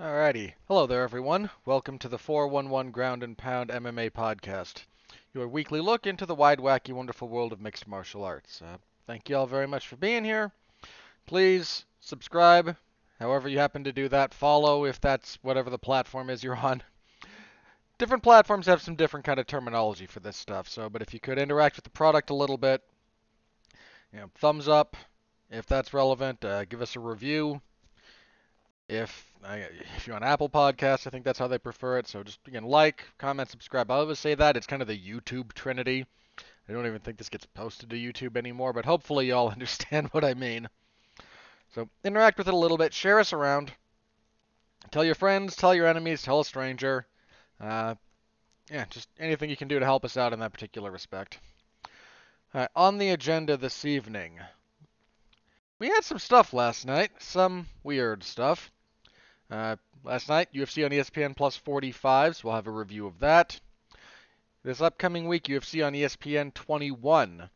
Alrighty. Hello there, everyone. Welcome to the 411 Ground and Pound MMA podcast, your weekly look into the wide, wacky, wonderful world of mixed martial arts. Uh, thank you all very much for being here. Please subscribe, however you happen to do that. Follow if that's whatever the platform is you're on. Different platforms have some different kind of terminology for this stuff, so but if you could interact with the product a little bit, you know, thumbs up if that's relevant. Uh, give us a review if if you're on Apple Podcasts, I think that's how they prefer it. So just again, like, comment, subscribe. I always say that it's kind of the YouTube trinity. I don't even think this gets posted to YouTube anymore, but hopefully y'all understand what I mean. So interact with it a little bit, share us around, tell your friends, tell your enemies, tell a stranger. Uh, yeah, just anything you can do to help us out in that particular respect. on the agenda this evening, we had some stuff last night, some weird stuff. Uh, last night, UFC on ESPN Plus 45, so we'll have a review of that. This upcoming week, UFC on ESPN 21.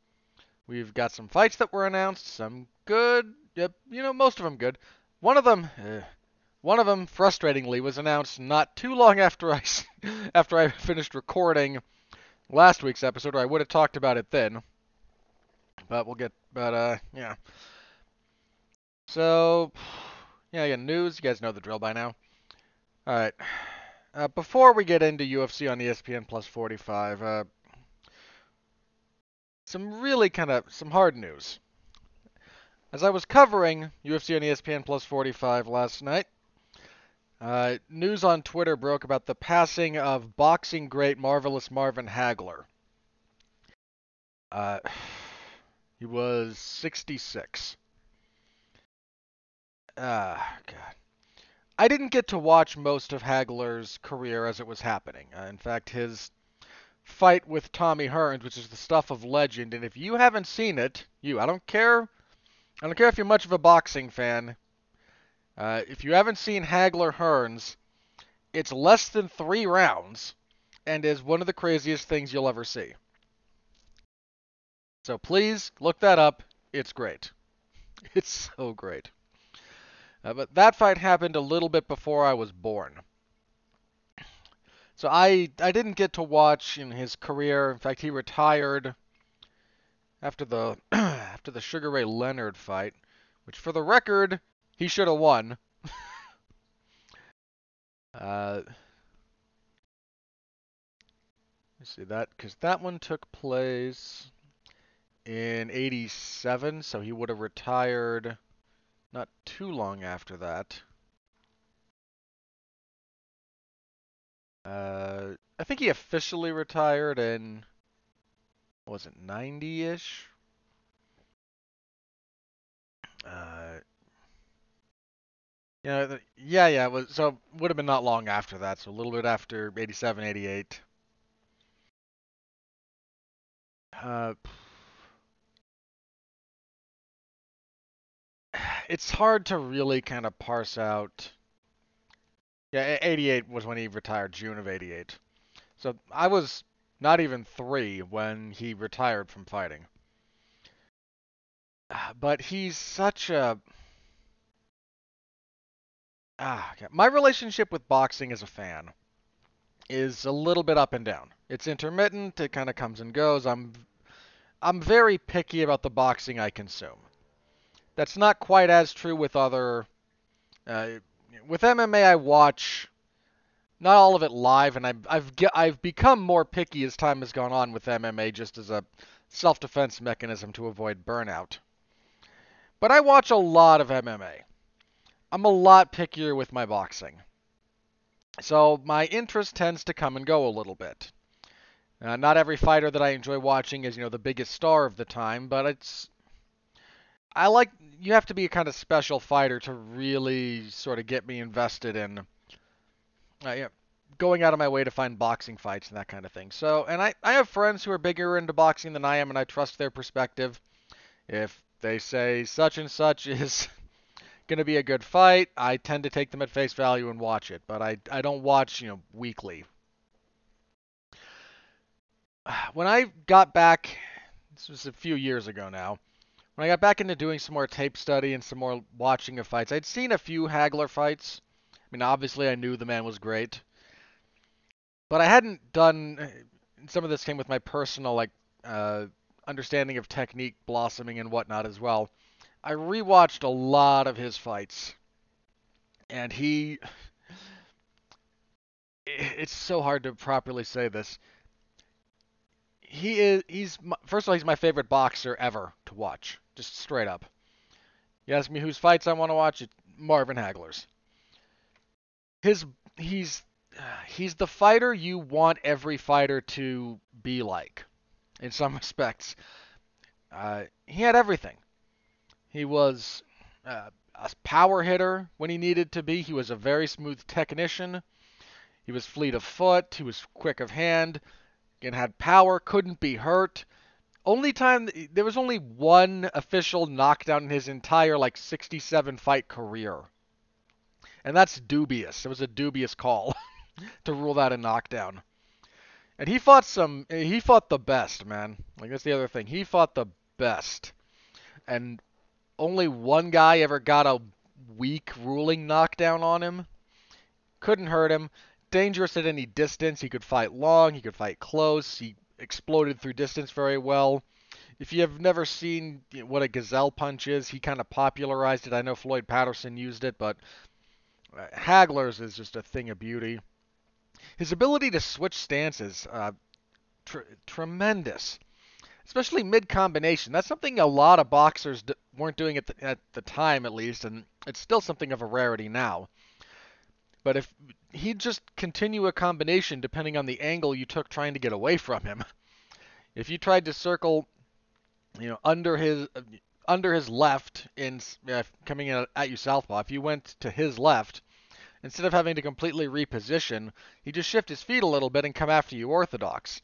We've got some fights that were announced, some good, you know, most of them good. One of them, uh, one of them, frustratingly, was announced not too long after I, after I finished recording last week's episode, or I would have talked about it then. But we'll get, but uh, yeah. So, yeah, again, news. You guys know the drill by now. All right. Uh, before we get into UFC on ESPN Plus 45, uh, some really kind of some hard news. As I was covering UFC on ESPN Plus 45 last night, uh, news on Twitter broke about the passing of boxing great Marvelous Marvin Hagler. Uh, he was 66. Ah, God. I didn't get to watch most of Hagler's career as it was happening. Uh, in fact, his fight with Tommy Hearns, which is the stuff of legend, and if you haven't seen it, you, I don't care, I don't care if you're much of a boxing fan. Uh, if you haven't seen Hagler Hearns, it's less than three rounds, and is one of the craziest things you'll ever see. So please look that up. It's great. It's so great. Uh, but that fight happened a little bit before I was born. So I I didn't get to watch in his career. In fact, he retired after the after the Sugar Ray Leonard fight, which for the record, he should have won. uh see that because that one took place in 87, so he would have retired not too long after that. Uh, I think he officially retired in, was it 90-ish? Uh, yeah, yeah, yeah. Was so would have been not long after that. So a little bit after 87, 88. Uh, it's hard to really kind of parse out. Yeah, 88 was when he retired, June of 88. So I was not even three when he retired from fighting. But he's such a. Ah, my relationship with boxing as a fan is a little bit up and down. It's intermittent. It kind of comes and goes. I'm, I'm very picky about the boxing I consume. That's not quite as true with other. Uh, with MMA, I watch not all of it live, and I've I've I've become more picky as time has gone on with MMA, just as a self-defense mechanism to avoid burnout. But I watch a lot of MMA. I'm a lot pickier with my boxing. So my interest tends to come and go a little bit. Uh, not every fighter that I enjoy watching is, you know, the biggest star of the time, but it's I like you have to be a kind of special fighter to really sort of get me invested in uh, yeah, going out of my way to find boxing fights and that kind of thing. So, and I I have friends who are bigger into boxing than I am, and I trust their perspective. If they say such and such is going to be a good fight, I tend to take them at face value and watch it, but I I don't watch, you know, weekly. When I got back, this was a few years ago now when I got back into doing some more tape study and some more watching of fights, I'd seen a few Hagler fights. I mean, obviously, I knew the man was great, but I hadn't done. Some of this came with my personal like uh, understanding of technique, blossoming, and whatnot as well. I rewatched a lot of his fights, and he. It's so hard to properly say this. He is. He's first of all, he's my favorite boxer ever to watch, just straight up. You ask me whose fights I want to watch, it's Marvin Hagler's. His he's he's the fighter you want every fighter to be like, in some respects. Uh, he had everything. He was uh, a power hitter when he needed to be. He was a very smooth technician. He was fleet of foot. He was quick of hand. And had power. Couldn't be hurt. Only time there was only one official knockdown in his entire like 67 fight career. And that's dubious. It was a dubious call to rule that a knockdown. And he fought some he fought the best, man. Like that's the other thing. He fought the best. And only one guy ever got a weak ruling knockdown on him. Couldn't hurt him. Dangerous at any distance. He could fight long, he could fight close. He exploded through distance very well. If you have never seen what a gazelle punch is, he kind of popularized it. I know Floyd Patterson used it, but uh, Hagler's is just a thing of beauty. His ability to switch stances, uh, tr- tremendous, especially mid combination. That's something a lot of boxers d- weren't doing at the, at the time, at least, and it's still something of a rarity now. But if he'd just continue a combination depending on the angle you took trying to get away from him. If you tried to circle, you know, under his under his left in uh, coming in at you southpaw, if you went to his left, instead of having to completely reposition, he'd just shift his feet a little bit and come after you orthodox.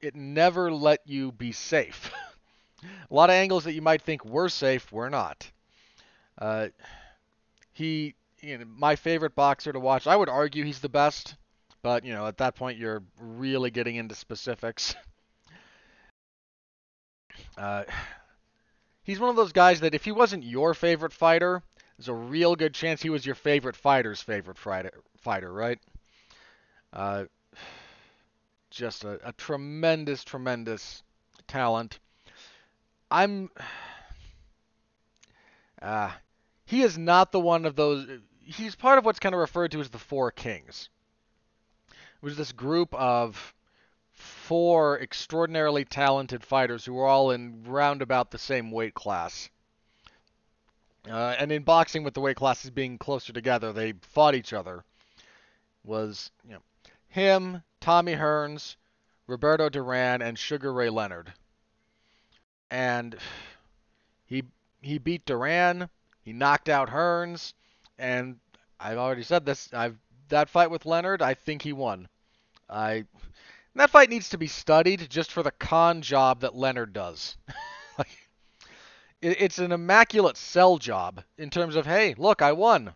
It never let you be safe. a lot of angles that you might think were safe were not. Uh, he you know, my favorite boxer to watch. I would argue he's the best, but you know, at that point you're really getting into specifics. Uh, he's one of those guys that if he wasn't your favorite fighter, there's a real good chance he was your favorite fighter's favorite fighter, right? Uh, just a, a tremendous, tremendous talent. I'm. Uh, he is not the one of those he's part of what's kind of referred to as the Four Kings. It was this group of four extraordinarily talented fighters who were all in roundabout the same weight class. Uh, and in boxing, with the weight classes being closer together, they fought each other. Was you know him, Tommy Hearns, Roberto Duran, and Sugar Ray Leonard. And he he beat Duran. He knocked out Hearns. And I've already said this. I've that fight with Leonard. I think he won. I that fight needs to be studied just for the con job that Leonard does. it, it's an immaculate sell job in terms of hey, look, I won.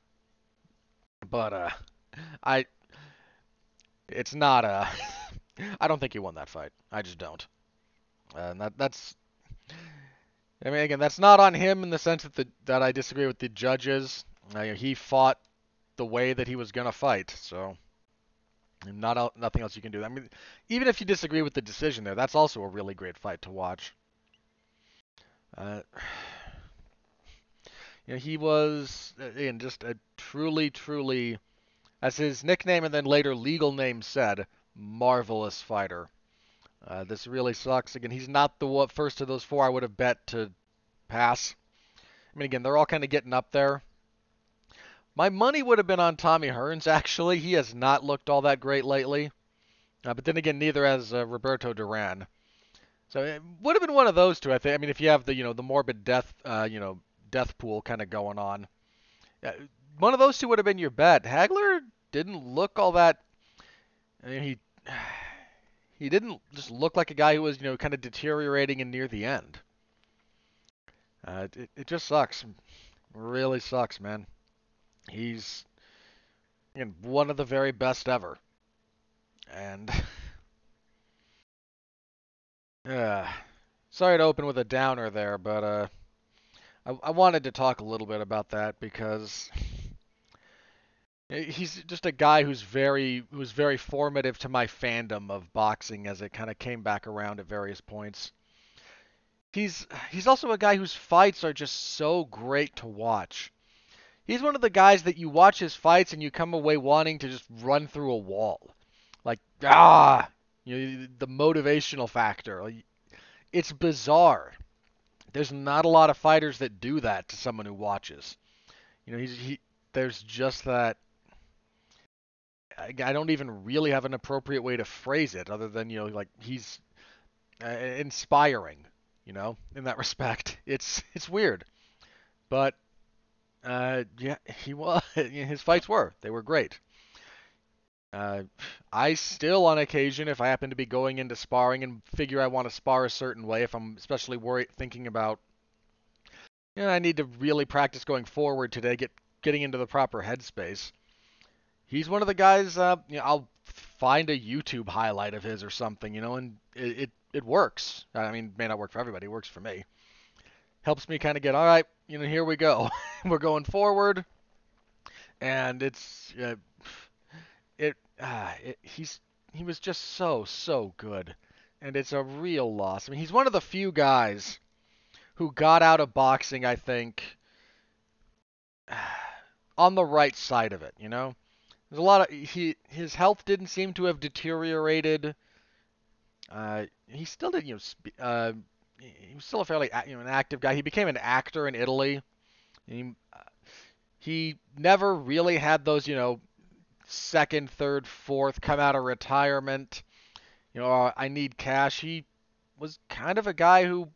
But uh, I it's not uh I don't think he won that fight. I just don't. And that that's I mean again, that's not on him in the sense that the, that I disagree with the judges. Uh, he fought the way that he was going to fight, so not nothing else you can do. I mean, even if you disagree with the decision there, that's also a really great fight to watch. Uh, you know, he was again just a truly, truly, as his nickname and then later legal name said, marvelous fighter. Uh, this really sucks. Again, he's not the first of those four I would have bet to pass. I mean, again, they're all kind of getting up there. My money would have been on Tommy Hearns, actually. He has not looked all that great lately. Uh, but then again, neither has uh, Roberto Duran. So it would have been one of those two, I think. I mean, if you have the, you know, the morbid death, uh, you know, death pool kind of going on. one of those two would have been your bet. Hagler didn't look all that. I mean, he he didn't just look like a guy who was, you know, kind of deteriorating and near the end. Uh, it, it just sucks. really sucks, man. He's in one of the very best ever. And uh, sorry to open with a downer there, but uh, I, I wanted to talk a little bit about that because He's just a guy who's very who's very formative to my fandom of boxing as it kind of came back around at various points. He's he's also a guy whose fights are just so great to watch. He's one of the guys that you watch his fights and you come away wanting to just run through a wall. Like ah, you know, the motivational factor. It's bizarre. There's not a lot of fighters that do that to someone who watches. You know, he's he there's just that I don't even really have an appropriate way to phrase it other than you know like he's uh, inspiring, you know, in that respect. It's it's weird, but uh, yeah, he was. His fights were they were great. Uh, I still, on occasion, if I happen to be going into sparring and figure I want to spar a certain way, if I'm especially worried, thinking about, you know, I need to really practice going forward today, get getting into the proper headspace he's one of the guys. Uh, you know, I'll find a YouTube highlight of his or something, you know, and it it, it works. I mean, it may not work for everybody. It works for me. Helps me kind of get all right. You know, here we go. We're going forward, and it's uh, it, uh, it. He's he was just so so good, and it's a real loss. I mean, he's one of the few guys who got out of boxing. I think on the right side of it, you know there's a lot of he his health didn't seem to have deteriorated. Uh, he still didn't you know, uh, he was still a fairly you know an active guy. He became an actor in Italy. He, uh, he never really had those you know second, third, fourth come out of retirement. You know, uh, I need cash. He was kind of a guy who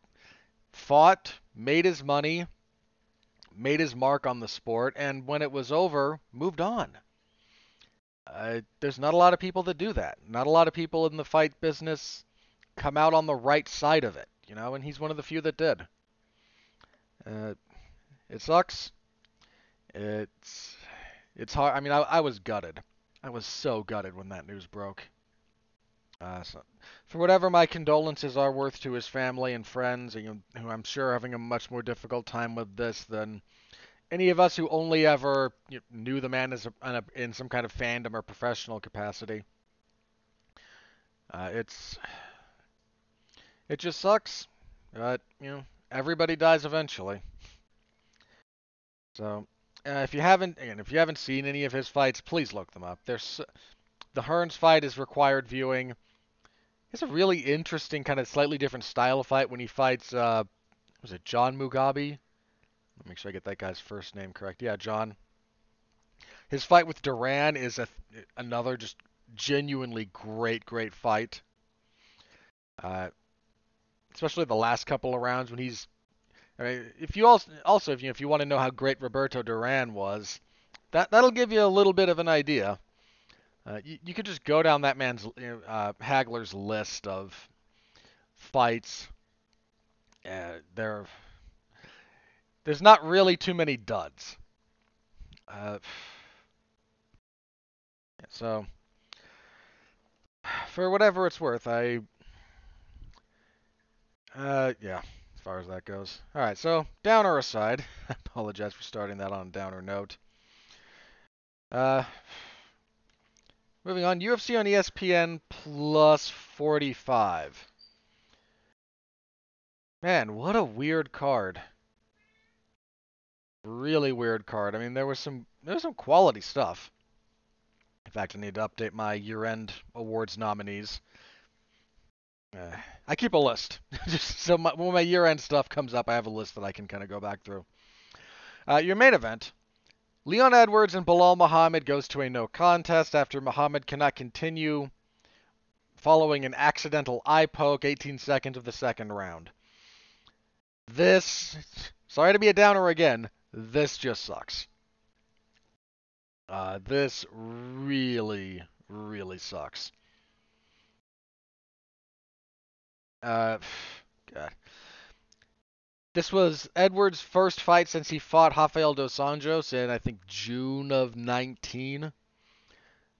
fought, made his money, made his mark on the sport, and when it was over, moved on. Uh, there's not a lot of people that do that. Not a lot of people in the fight business come out on the right side of it, you know, and he's one of the few that did. Uh, it sucks. It's it's hard. I mean, I, I was gutted. I was so gutted when that news broke. Uh, so, for whatever my condolences are worth to his family and friends, you know, who I'm sure are having a much more difficult time with this than any of us who only ever you know, knew the man as a, in some kind of fandom or professional capacity. Uh, it's it just sucks, but you know everybody dies eventually. So uh, if you haven't, if you haven't seen any of his fights, please look them up. There's the Hearns fight is required viewing. It's a really interesting, kind of slightly different style of fight when he fights. Uh, was it John Mugabi? Make sure I get that guy's first name correct. Yeah, John. His fight with Duran is a, another just genuinely great, great fight. Uh, especially the last couple of rounds when he's. I mean, if you also also if you if you want to know how great Roberto Duran was, that that'll give you a little bit of an idea. Uh, you, you could just go down that man's uh, Hagler's list of fights. Uh, there there's not really too many duds. Uh, so, for whatever it's worth, I, uh, yeah, as far as that goes. All right, so downer aside, I apologize for starting that on a downer note. Uh, moving on, UFC on ESPN plus 45. Man, what a weird card really weird card. I mean, there was some there was some quality stuff. In fact, I need to update my year-end awards nominees. Uh, I keep a list, just so my, when my year-end stuff comes up, I have a list that I can kind of go back through. Uh, your main event: Leon Edwards and Belal Muhammad goes to a no contest after Muhammad cannot continue following an accidental eye poke 18 seconds of the second round. This, sorry to be a downer again, this just sucks. Uh, this really, really sucks. Uh, God. This was Edwards' first fight since he fought Rafael dos Anjos in, I think, June of 19.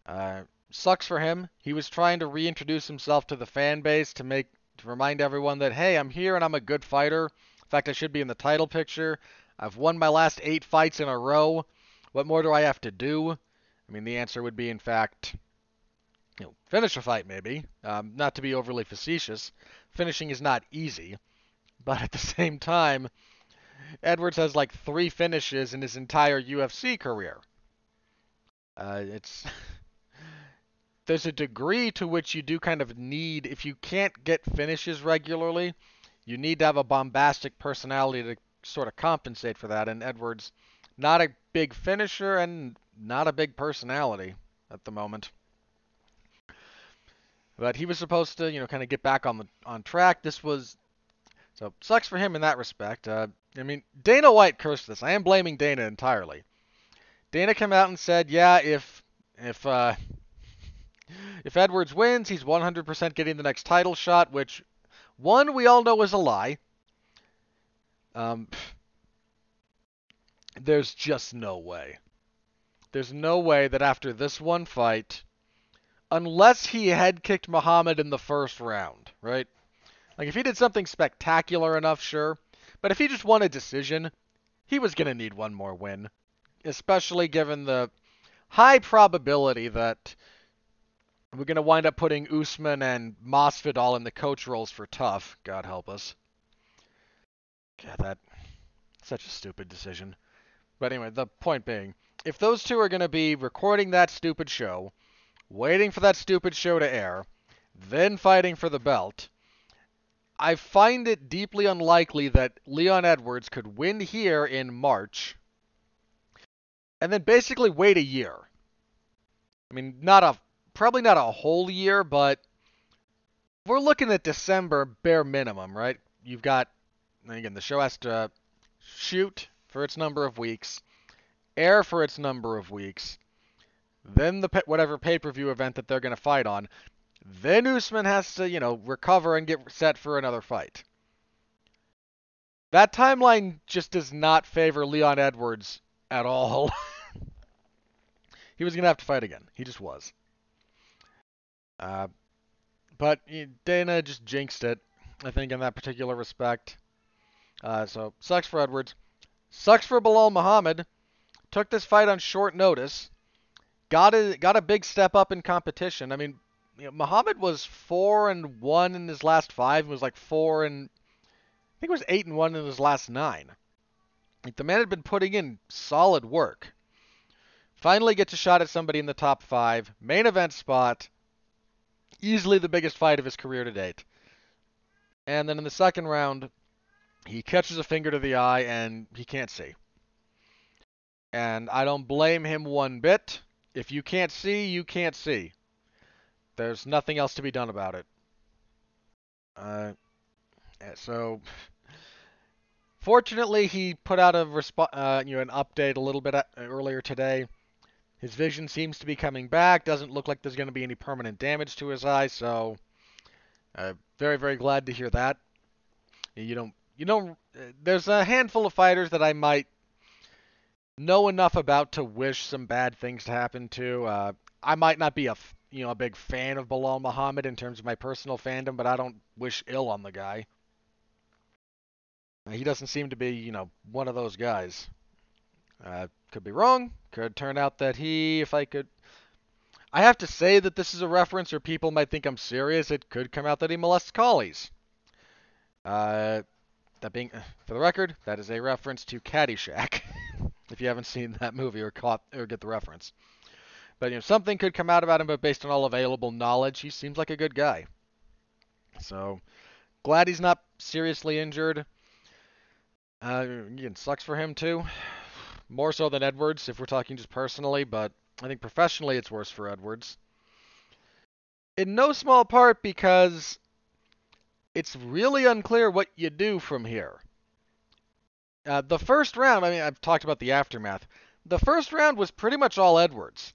Uh, sucks for him. He was trying to reintroduce himself to the fan base to make to remind everyone that hey, I'm here and I'm a good fighter. In fact, I should be in the title picture. I've won my last eight fights in a row. What more do I have to do? I mean, the answer would be, in fact, you know, finish a fight maybe. Um, not to be overly facetious, finishing is not easy, but at the same time, Edwards has like three finishes in his entire UFC career. Uh, it's there's a degree to which you do kind of need if you can't get finishes regularly, you need to have a bombastic personality to sort of compensate for that. And Edwards, not a big finisher and not a big personality at the moment. But he was supposed to, you know, kind of get back on the on track. This was so sucks for him in that respect. Uh, I mean, Dana White cursed this. I am blaming Dana entirely. Dana came out and said, "Yeah, if if uh, if Edwards wins, he's 100% getting the next title shot." Which one we all know is a lie. Um, there's just no way. There's no way that after this one fight, unless he head kicked Muhammad in the first round, right? Like if he did something spectacular enough, sure. But if he just won a decision, he was going to need one more win, especially given the high probability that we're going to wind up putting Usman and Masvidal in the coach roles for TUF. God help us. God, that such a stupid decision. But anyway, the point being, if those two are going to be recording that stupid show, waiting for that stupid show to air, then fighting for the belt, I find it deeply unlikely that Leon Edwards could win here in March and then basically wait a year. I mean, not a probably not a whole year, but we're looking at December bare minimum, right? You've got again the show has to shoot for its number of weeks, air for its number of weeks, then the whatever pay-per-view event that they're going to fight on, then Usman has to, you know, recover and get set for another fight. That timeline just does not favor Leon Edwards at all. he was going to have to fight again. He just was. Uh, but Dana just jinxed it, I think, in that particular respect. Uh, so, sucks for Edwards. Sucks for Belal Muhammad. Took this fight on short notice. Got a, got a big step up in competition. I mean, you know, Muhammad was four and one in his last five. Was like four and I think it was eight and one in his last nine. Like the man had been putting in solid work. Finally gets a shot at somebody in the top five. Main event spot. Easily the biggest fight of his career to date. And then in the second round, he catches a finger to the eye and he can't see. And I don't blame him one bit. If you can't see, you can't see. There's nothing else to be done about it. Uh, so, fortunately, he put out a uh, you know an update a little bit uh, earlier today. His vision seems to be coming back. Doesn't look like there's going to be any permanent damage to his eye. So, uh, very very glad to hear that. You don't you know there's a handful of fighters that I might know enough about to wish some bad things to happen to. Uh, I might not be a you know a big fan of Belal Muhammad in terms of my personal fandom, but I don't wish ill on the guy. He doesn't seem to be you know one of those guys. Uh, could be wrong. Could turn out that he, if I could. I have to say that this is a reference, or people might think I'm serious. It could come out that he molests collies. Uh, that being, for the record, that is a reference to Caddyshack. if you haven't seen that movie or caught or get the reference. But you know, something could come out about him, but based on all available knowledge, he seems like a good guy. So glad he's not seriously injured. Uh, again, sucks for him too. More so than Edwards, if we're talking just personally, but I think professionally it's worse for Edwards. In no small part because it's really unclear what you do from here. Uh, the first round, I mean, I've talked about the aftermath. The first round was pretty much all Edwards.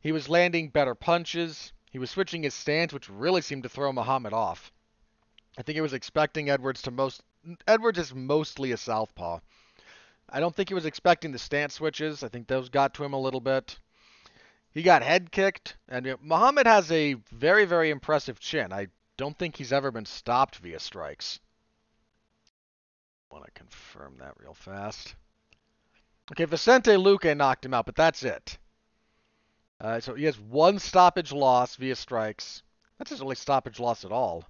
He was landing better punches. He was switching his stance, which really seemed to throw Muhammad off. I think he was expecting Edwards to most. Edwards is mostly a southpaw. I don't think he was expecting the stance switches. I think those got to him a little bit. He got head kicked, and you know, Muhammad has a very, very impressive chin. I don't think he's ever been stopped via strikes. Want to confirm that real fast. Okay, Vicente Luque knocked him out, but that's it. Uh, so he has one stoppage loss via strikes. That's his only stoppage loss at all.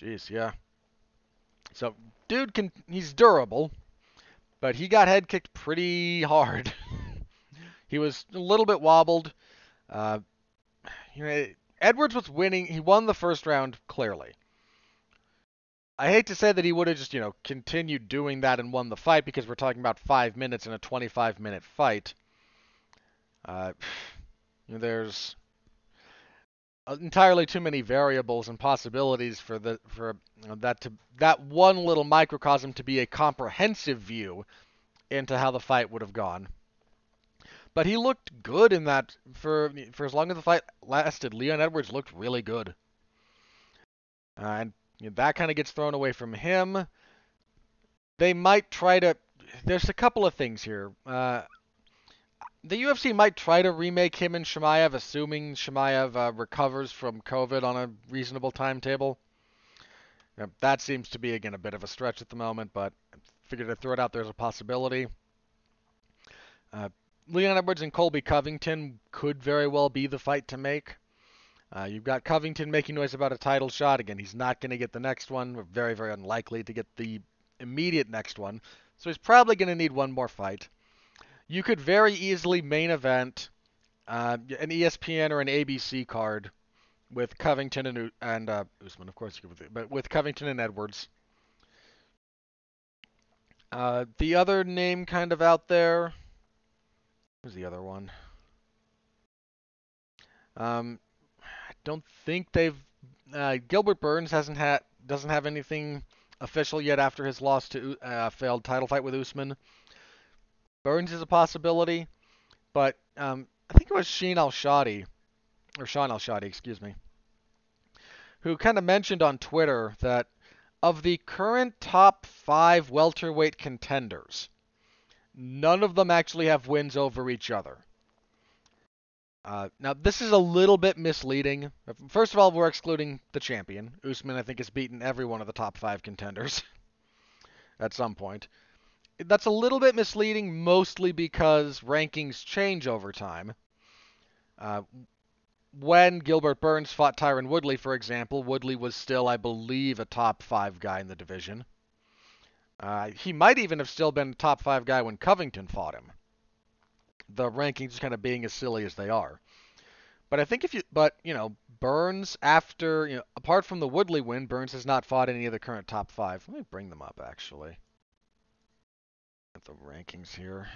Jeez, yeah. So, dude can he's durable, but he got head kicked pretty hard. he was a little bit wobbled. Uh, you know, Edwards was winning. He won the first round clearly. I hate to say that he would have just, you know, continued doing that and won the fight because we're talking about five minutes in a 25 minute fight. Uh, there's entirely too many variables and possibilities for the for you know, that to that one little microcosm to be a comprehensive view into how the fight would have gone. But he looked good in that for for as long as the fight lasted. Leon Edwards looked really good, uh, and you know, that kind of gets thrown away from him. They might try to. There's a couple of things here. Uh, the UFC might try to remake him and Chimaev, assuming Chimaev uh, recovers from COVID on a reasonable timetable. that seems to be again a bit of a stretch at the moment, but I figured I'd throw it out there as a possibility. Uh, Leon Edwards and Colby Covington could very well be the fight to make. Uh, you've got Covington making noise about a title shot. Again, he's not going to get the next one. We're very, very unlikely to get the immediate next one. So he's probably going to need one more fight you could very easily main event uh, an ESPN or an ABC card with Covington and and uh, Usman, of course, but with Covington and Edwards. Uh, the other name kind of out there. Who's the other one? Um, don't think they've. Uh, Gilbert Burns hasn't had doesn't have anything official yet after his loss to uh, failed title fight with Usman. Burns is a possibility, but um, I think it was Sheen Al Shadi, or Shaun Al-Shatti, excuse me, who kind of mentioned on Twitter that of the current top five welterweight contenders, none of them actually have wins over each other. Uh, now, this is a little bit misleading. First of all, we're excluding the champion. Usman, I think, has beaten every one of the top five contenders at some point that's a little bit misleading, mostly because rankings change over time. Uh, when Gilbert Burns fought Tyron Woodley, for example, Woodley was still, I believe, a top five guy in the division. Uh, he might even have still been a top five guy when Covington fought him. The rankings kind of being as silly as they are. But I think if you, but you know, Burns after, you know, apart from the Woodley win, Burns has not fought any of the current top five. Let me bring them up actually the rankings here.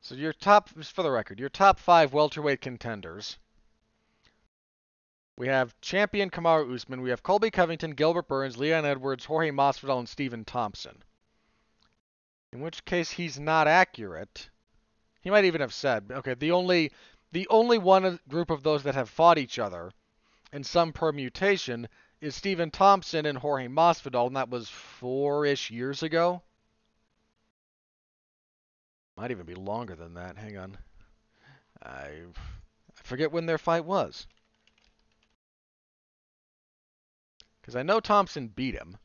So your top, for the record, your top five welterweight contenders. We have champion Kamaru Usman. We have Colby Covington, Gilbert Burns, Leon Edwards, Jorge Masvidal, and Stephen Thompson. In which case he's not accurate. He might even have said, okay, the only the only one group of those that have fought each other in some permutation is Stephen Thompson and Jorge Masvidal, and that was four-ish years ago. Might even be longer than that. Hang on. I, I forget when their fight was. Because I know Thompson beat him.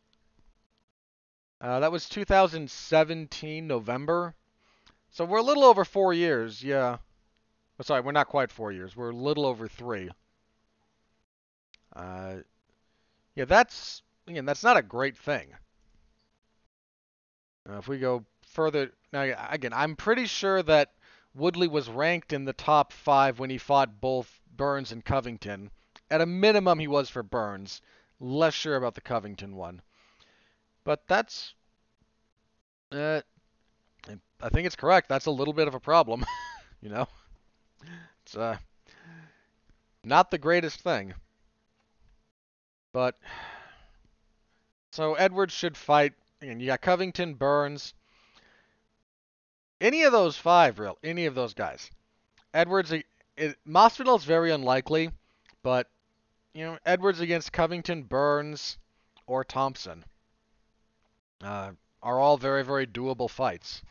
Uh, that was 2017 November. So we're a little over four years, yeah. Oh, sorry, we're not quite four years. We're a little over three. Uh, yeah, that's again, that's not a great thing. Uh, if we go further, now again, I'm pretty sure that Woodley was ranked in the top five when he fought both Burns and Covington. At a minimum, he was for Burns. Less sure about the Covington one, but that's. Uh, I think it's correct. That's a little bit of a problem, you know. It's uh, not the greatest thing. But so Edwards should fight. And you got Covington, Burns, any of those five, real, any of those guys. Edwards, it, Masvidal is very unlikely, but you know Edwards against Covington, Burns, or Thompson uh, are all very, very doable fights.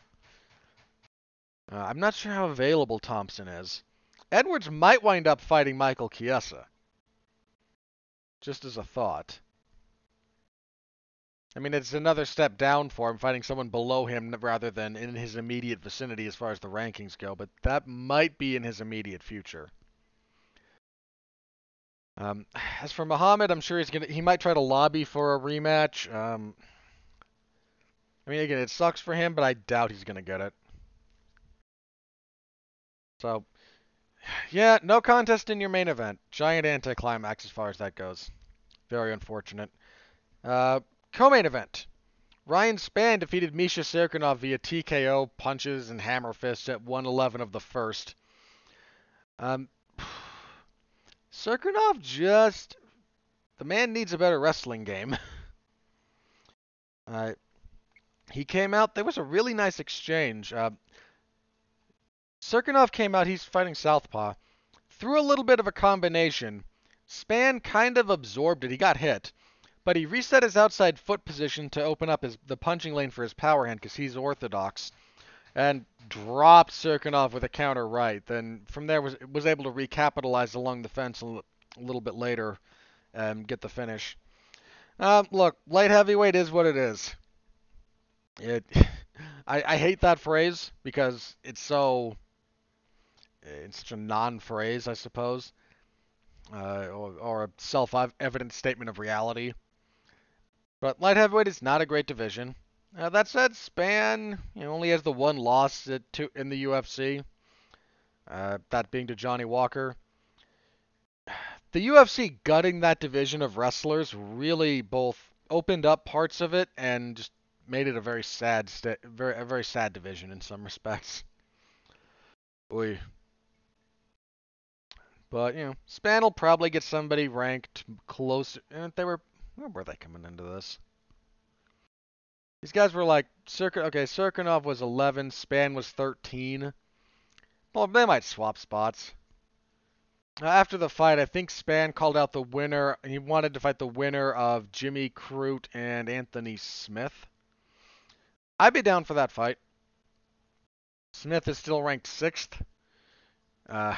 Uh, I'm not sure how available Thompson is. Edwards might wind up fighting Michael Chiesa. Just as a thought. I mean, it's another step down for him, fighting someone below him rather than in his immediate vicinity as far as the rankings go, but that might be in his immediate future. Um, as for Muhammad, I'm sure he's gonna he might try to lobby for a rematch. Um, I mean, again, it sucks for him, but I doubt he's gonna get it. So, yeah, no contest in your main event. Giant anticlimax as far as that goes. Very unfortunate. Uh, co-main event. Ryan Spann defeated Misha Cirkunov via TKO, punches, and hammer fists at 111 of the first. Um, Cirkunov just... The man needs a better wrestling game. uh, he came out, there was a really nice exchange. Uh, Cirkunov came out, he's fighting Southpaw. Threw a little bit of a combination. Spann kind of absorbed it. He got hit. But he reset his outside foot position to open up his the punching lane for his power hand because he's orthodox. And dropped Cirkunov with a counter right. Then from there was was able to recapitalize along the fence a, l- a little bit later and get the finish. Um, look, light heavyweight is what it is. It, I, I hate that phrase because it's so it's such a non-phrase, I suppose, uh, or, or a self-evident statement of reality. But light heavyweight is not a great division. Uh, that said, Spann you know, only has the one loss to, in the UFC, uh, that being to Johnny Walker. The UFC gutting that division of wrestlers really both opened up parts of it and just made it a very sad, very a very sad division in some respects. Oy. But you know, Spann will probably get somebody ranked closer. Eh, they were where were they coming into this? These guys were like Circun. Okay, Cirkunov was 11, Spann was 13. Well, they might swap spots. After the fight, I think Spann called out the winner. He wanted to fight the winner of Jimmy Crute and Anthony Smith. I'd be down for that fight. Smith is still ranked sixth. Uh,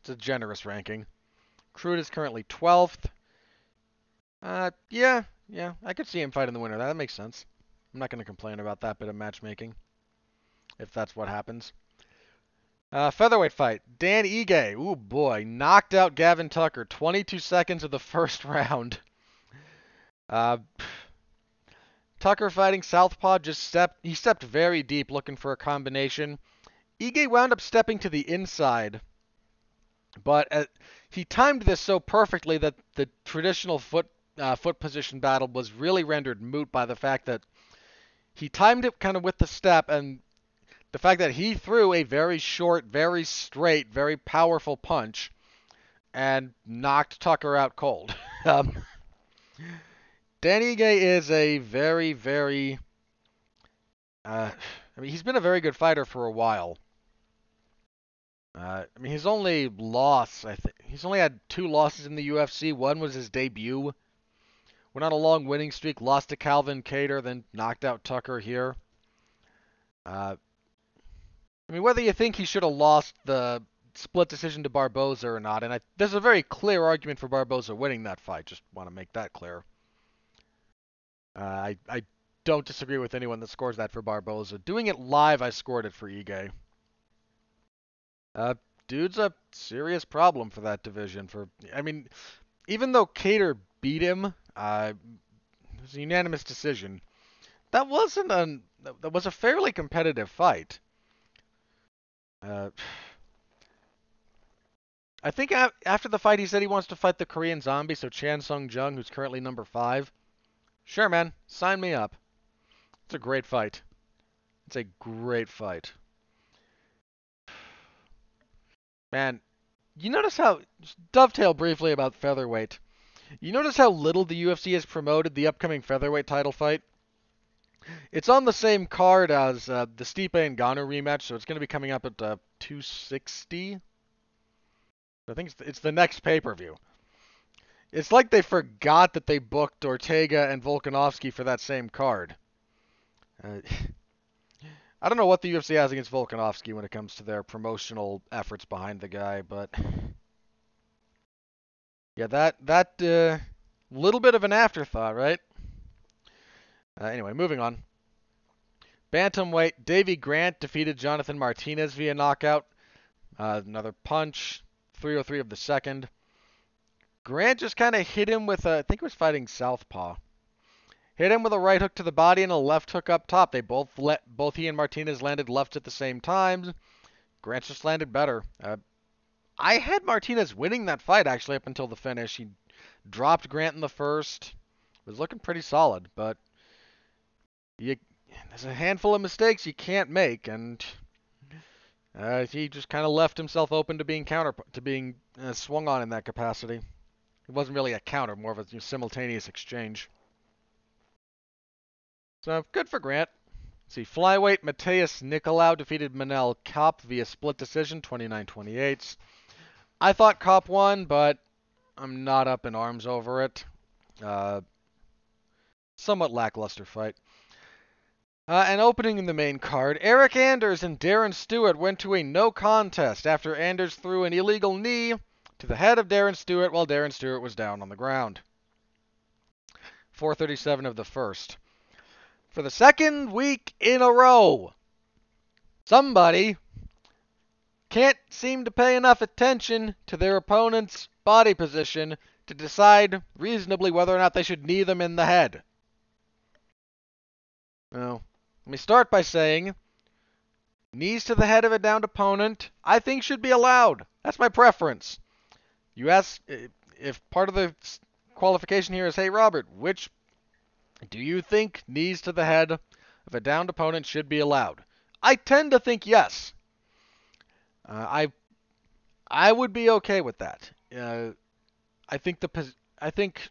it's a generous ranking. Crute is currently 12th. Uh, yeah, yeah, I could see him fighting the winner. That makes sense. I'm not going to complain about that bit of matchmaking, if that's what happens. Uh, featherweight fight. Dan Ige, ooh boy, knocked out Gavin Tucker 22 seconds of the first round. Uh, Tucker fighting Southpaw just stepped, he stepped very deep looking for a combination. Ige wound up stepping to the inside, but uh, he timed this so perfectly that the traditional foot uh, foot position battle was really rendered moot by the fact that he timed it kind of with the step and the fact that he threw a very short, very straight, very powerful punch and knocked Tucker out cold. um, Danny is a very, very. Uh, I mean, he's been a very good fighter for a while. Uh, I mean, his only loss, I think, he's only had two losses in the UFC. One was his debut Went on a long winning streak, lost to Calvin Kattar, then knocked out Tucker here. Uh, I mean, whether you think he should have lost the split decision to Barboza or not, and I, there's a very clear argument for Barboza winning that fight. Just want to make that clear. Uh, I I don't disagree with anyone that scores that for Barboza. Doing it live, I scored it for Ige. Uh, dude's a serious problem for that division. For I mean, even though Kattar beat him uh, it was a unanimous decision. That wasn't an that was a fairly competitive fight. Uh, I think after the fight, he said he wants to fight the Korean Zombie, so Chan Sung Jung, who's currently number five. Sure, man, sign me up. It's a great fight. It's a great fight. Man, you notice how dovetail briefly about featherweight. You notice how little the UFC has promoted the upcoming featherweight title fight? It's on the same card as uh, the Stipe and Ngannou rematch, so it's going to be coming up at uh, 260. I think it's the, it's the next pay-per-view. It's like they forgot that they booked Ortega and Volkanovski for that same card. Uh, I don't know what the UFC has against Volkanovski when it comes to their promotional efforts behind the guy, but yeah, that that uh, little bit of an afterthought, right? Uh, anyway, moving on. Bantamweight, Davy Grant defeated Jonathan Martinez via knockout. Uh, another punch, 303 of the second. Grant just kind of hit him with a, I think he was fighting Southpaw. Hit him with a right hook to the body and a left hook up top. They both let both he and Martinez landed lefts at the same time. Grant just landed better. Uh, I had Martinez winning that fight actually up until the finish. He dropped Grant in the first. Was looking pretty solid, but you, there's a handful of mistakes you can't make, and uh, he just kind of left himself open to being counter to being uh, swung on in that capacity. It wasn't really a counter, more of a simultaneous exchange. So good for Grant. Let's see, flyweight Matheus Nicolau defeated Manel Kape via split decision, 29-28. I thought Kape won, but I'm not up in arms over it. Uh, somewhat lackluster fight. Uh, and opening in the main card, Eryk Anders and Darren Stewart went to a no contest after Anders threw an illegal knee to the head of Darren Stewart while Darren Stewart was down on the ground. 437 of the first. For the second week in a row, somebody can't seem to pay enough attention to their opponent's body position to decide reasonably whether or not they should knee them in the head. Well, let me start by saying knees to the head of a downed opponent, I think should be allowed. That's my preference. You ask if part of the qualification here is, hey, Robert, which do you think knees to the head of a downed opponent should be allowed? I tend to think yes. Uh, I I would be okay with that. Uh, I think the I think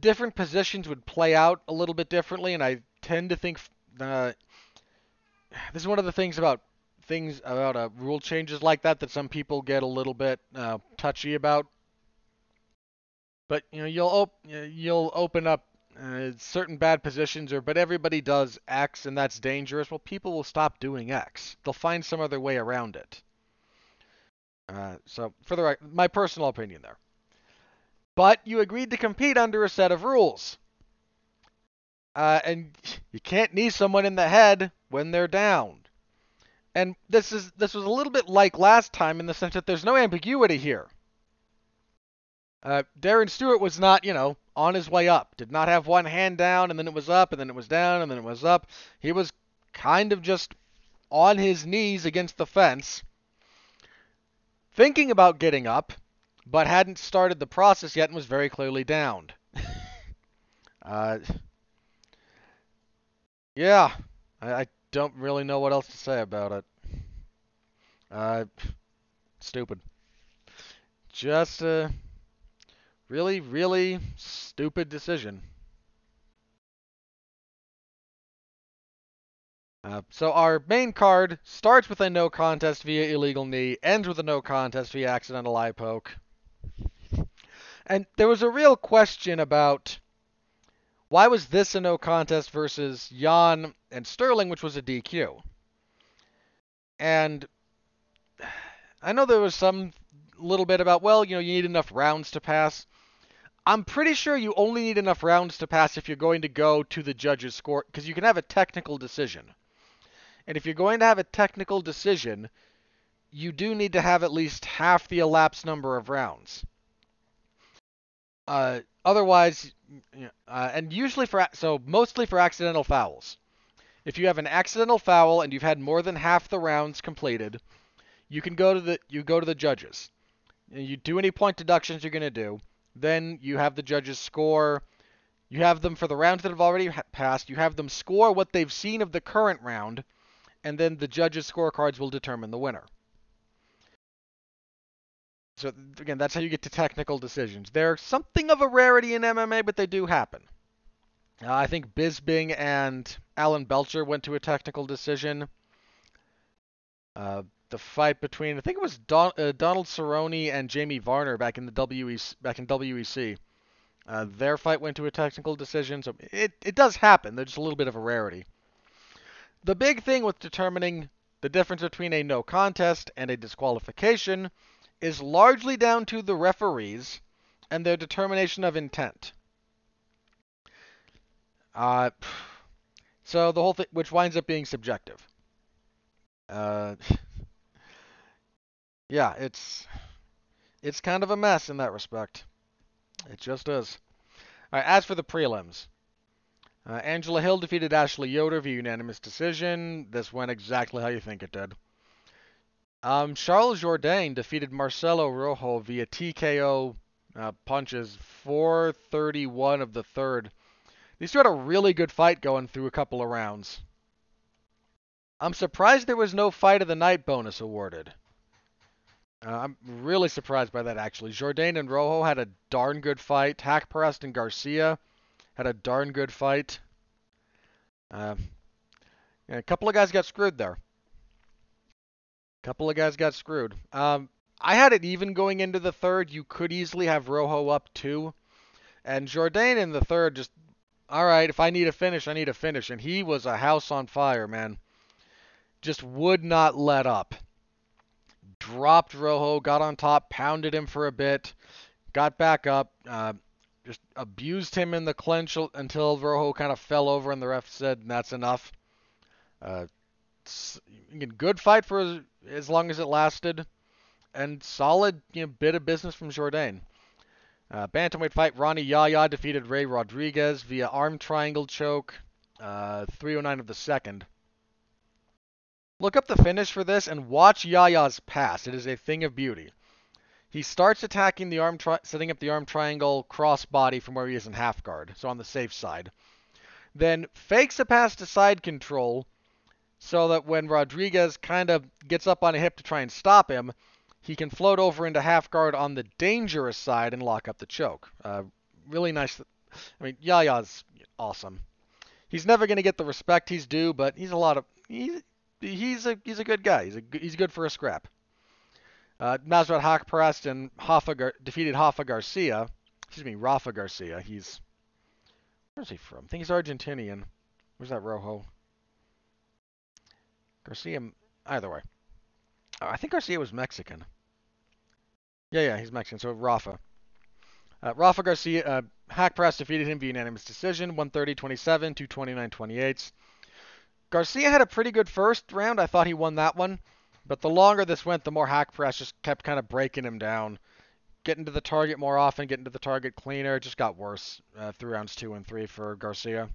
different positions would play out a little bit differently, and I tend to think uh, this is one of the things about things about uh, rule changes like that that some people get a little bit uh, touchy about. But you know, you'll op- you'll open up uh, certain bad positions, or but everybody does X, and that's dangerous. Well, people will stop doing X. They'll find some other way around it. Uh, so, for the right, my personal opinion there. But you agreed to compete under a set of rules. Uh, and you can't knee someone in the head when they're down. And this is this was a little bit like last time in the sense that there's no ambiguity here. Uh, Darren Stewart was not, you know, on his way up. Did not have one hand down and then it was up and then it was down and then it was up. He was kind of just on his knees against the fence, thinking about getting up, but hadn't started the process yet and was very clearly downed. uh, yeah, I, I, don't really know what else to say about it. Uh, stupid. Just a really, really stupid decision. Uh, so our main card starts with a no contest via illegal knee, ends with a no contest via accidental eye poke. And there was a real question about why was this a no contest versus Yan and Sterling, which was a DQ? And I know there was some little bit about, well, you know, you need enough rounds to pass. I'm pretty sure you only need enough rounds to pass if you're going to go to the judge's score, because you can have a technical decision. And if you're going to have a technical decision, you do need to have at least half the elapsed number of rounds. Uh, otherwise, uh, and usually for so mostly for accidental fouls. If you have an accidental foul and you've had more than half the rounds completed, you can go to the you go to the judges. You do any point deductions you're going to do. Then you have the judges score. You have them for the rounds that have already passed. You have them score what they've seen of the current round, and then the judges' scorecards will determine the winner. So again, that's how you get to technical decisions. They're something of a rarity in MMA, but they do happen. Uh, I think Bisping and Alan Belcher went to a technical decision. Uh, the fight between I think it was Don, uh, Donald Cerrone and Jamie Varner back in the WEC back in WEC. Uh, their fight went to a technical decision, so it it does happen. They're just a little bit of a rarity. The big thing with determining the difference between a no contest and a disqualification is largely down to the referees and their determination of intent. Uh, so the whole thing, which winds up being subjective. Uh, yeah, it's it's kind of a mess in that respect. It just is. Right, as for the prelims, uh, Angela Hill defeated Ashley Yoder via unanimous decision. This went exactly how you think it did. Um, Charles Jourdain defeated Marcelo Rojo via TKO uh, punches, 431 of the third. These two had a really good fight going through a couple of rounds. I'm surprised there was no fight of the night bonus awarded. Uh, I'm really surprised by that, actually. Jourdain and Rojo had a darn good fight. Haqparast and Garcia had a darn good fight. Uh, a couple of guys got screwed there. Couple of guys got screwed. Um, I had it even going into the third. You could easily have Rojo up two. And Jourdain in the third just, all right, if I need a finish, I need a finish. And he was a house on fire, man. Just would not let up. Dropped Rojo, got on top, pounded him for a bit, got back up, uh, just abused him in the clinch until Rojo kind of fell over and the ref said, that's enough. Uh, good fight for as, long as it lasted and solid you know, bit of business from Jourdain. Uh, bantamweight fight: Rani Yahya defeated Ray Rodriguez via arm triangle choke, uh, 309 of the second. Look up the finish for this and watch Yahya's pass. It is a thing of beauty. He starts attacking the arm, tri- setting up the arm triangle crossbody from where he is in half guard, so on the safe side. Then fakes a pass to side control, so that when Rodriguez kind of gets up on a hip to try and stop him, he can float over into half guard on the dangerous side and lock up the choke. Uh, really nice. I mean, Yahya's awesome. He's never going to get the respect he's due, but he's a lot of he's he's a he's a good guy. He's a he's good for a scrap. Uh, Nasrat Haqparast and Hoffa Gar- defeated Hoffa Garcia. Excuse me, Rafa Garcia. He's where's he from? I think he's Argentinian. Where's that Rojo? Garcia. Either way, uh, I think Garcia was Mexican. Yeah, yeah, he's Mexican. So Rafa. Uh, Rafa Garcia, uh, Press defeated him via unanimous decision, 130-27 to 29-28. Garcia had a pretty good first round. I thought he won that one. But the longer this went, the more Haqparast just kept kind of breaking him down. Getting to the target more often, getting to the target cleaner. It just got worse uh, through rounds two and three for Garcia.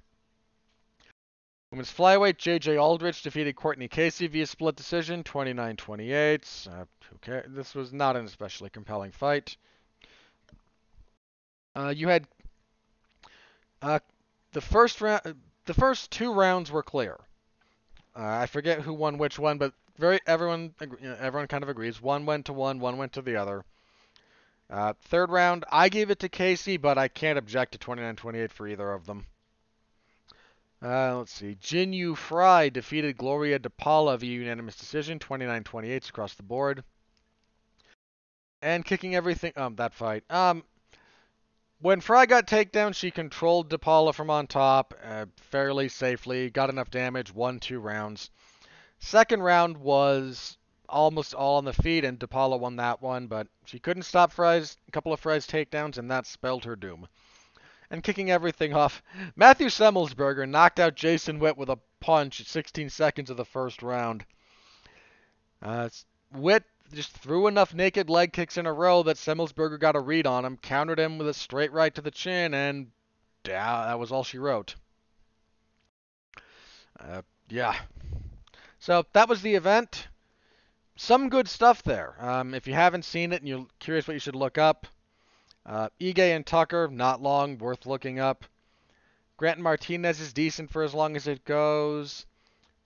Women's flyweight, J.J. Aldrich defeated Courtney Casey via split decision, 29-28. Uh, who cares? This was not an especially compelling fight. Uh, you had uh, the first round. The first two rounds were clear. Uh, I forget who won which one, but very everyone you know, everyone kind of agrees. One went to one, one went to the other. Uh, third round, I gave it to Casey, but I can't object to 29-28 for either of them. Uh, let's see. Jin Yu Frey defeated Gloria DePaula via unanimous decision, 29-28 across the board. And kicking everything... Um, that fight. Um, when Frey got takedown, she controlled DePaula from on top uh, fairly safely, got enough damage, won two rounds. Second round was almost all on the feet, and DePaula won that one, but she couldn't stop Frey's couple of Frey's takedowns, and that spelled her doom and kicking everything off. Matthew Semelsberger knocked out Jason Witt with a punch at 16 seconds of the first round. Uh, Witt just threw enough naked leg kicks in a row that Semelsberger got a read on him, countered him with a straight right to the chin, and yeah, that was all she wrote. Uh, yeah. So that was the event. Some good stuff there. Um, if you haven't seen it and you're curious what you should look up, uh, Ige and Tucker, not long, worth looking up. Grant Martinez is decent for as long as it goes.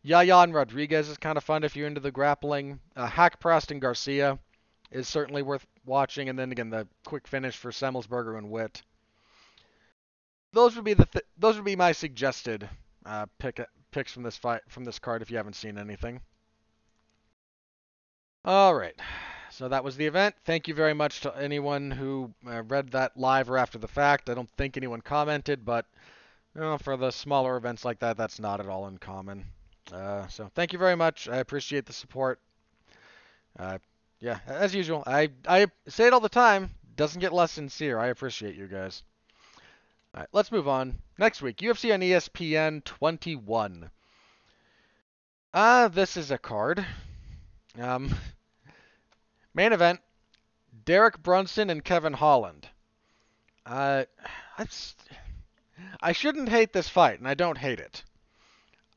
Yahya and Rodriguez is kind of fun if you're into the grappling. Uh, Haqparast and Garcia is certainly worth watching. And then again, the quick finish for Semelsberger and Witt. Those would be the th- those would be my suggested uh, pick picks from this fight from this card if you haven't seen anything. All right. So that was the event. Thank you very much to anyone who uh, read that live or after the fact. I don't think anyone commented, but you know, for the smaller events like that, that's not at all uncommon. Uh, so thank you very much. I appreciate the support. Uh, yeah, as usual, I I say it all the time. Doesn't get less sincere. I appreciate you guys. All right, let's move on. Next week, UFC on ESPN 21. Ah, uh, this is a card. Um, main event: Derek Brunson and Kevin Holland. Uh, I shouldn't hate this fight, and I don't hate it.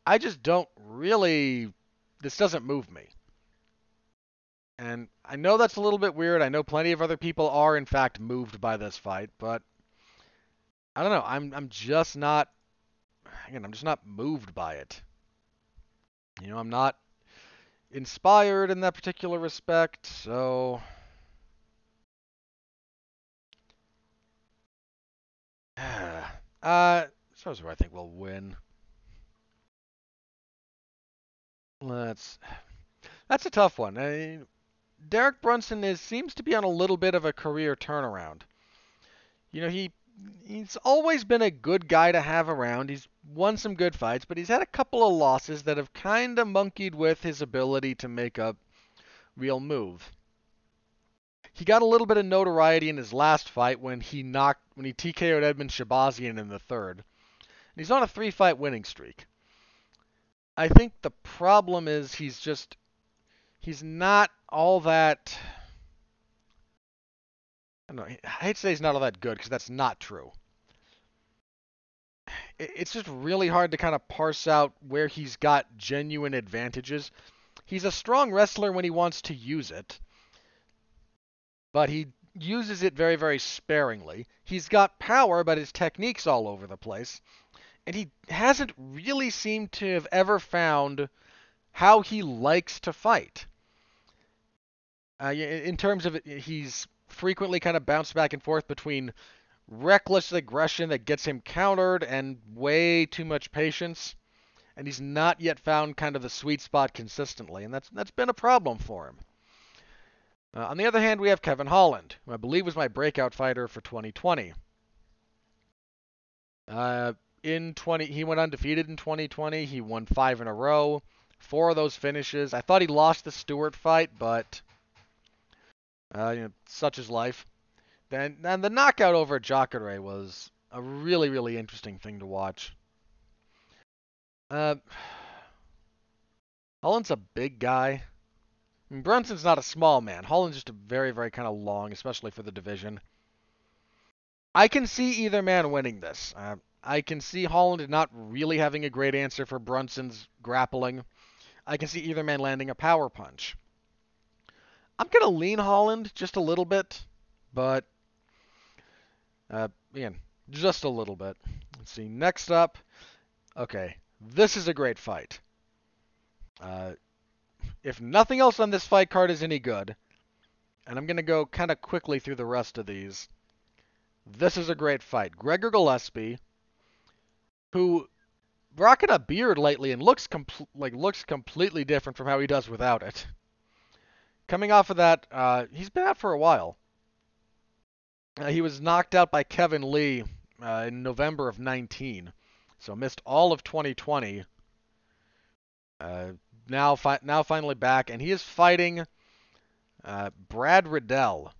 I just don't really. This doesn't move me. And I know that's a little bit weird. I know plenty of other people are, in fact, moved by this fight, but I don't know. I'm I'm just not. Again, I'm just not moved by it. You know, I'm not inspired in that particular respect, so. uh, suppose who I think will win. Let's. That's a tough one. I mean, Derek Brunson is seems to be on a little bit of a career turnaround. You know, he he's always been a good guy to have around. He's won some good fights, but he's had a couple of losses that have kind of monkeyed with his ability to make a real move. He got a little bit of notoriety in his last fight when he knocked when he TKO'd Edmen Shahbazyan in the third. And he's on a three-fight winning streak. I think the problem is he's just he's not all that. I don't know. I hate to say he's not all that good because that's not true. It's just really hard to kind of parse out where he's got genuine advantages. He's a strong wrestler when he wants to use it, but he uses it very, very sparingly. He's got power, but his technique's all over the place. And he hasn't really seemed to have ever found how he likes to fight. Uh, in terms of it, he's frequently kind of bounced back and forth between reckless aggression that gets him countered and way too much patience. And he's not yet found kind of the sweet spot consistently, and that's that's been a problem for him. Uh, on the other hand, we have Kevin Holland, who I believe was my breakout fighter for 2020. Uh, in 20, he went undefeated in 2020. He won five in a row, four of those finishes. I thought he lost the Stewart fight, but uh, you know, such is life. Then, and the knockout over Jacare was a really, really interesting thing to watch. Uh, Holland's a big guy. I mean, Brunson's not a small man. Holland's just a very, very kind of long, especially for the division. I can see either man winning this. Uh, I can see Holland not really having a great answer for Brunson's grappling. I can see either man landing a power punch. I'm going to lean Holland just a little bit, but uh, again, just a little bit. Let's see. Next up, okay, this is a great fight. Uh, if nothing else on this fight card is any good, and I'm going to go kind of quickly through the rest of these, this is a great fight. Gregor Gillespie, who rocking a beard lately and looks like looks completely different from how he does without it. Coming off of that, uh, he's been out for a while. Uh, he was knocked out by Kevin Lee uh, in November of 19, so missed all of 2020. Uh, now, fi- now finally back, and he is fighting uh, Brad Riddell.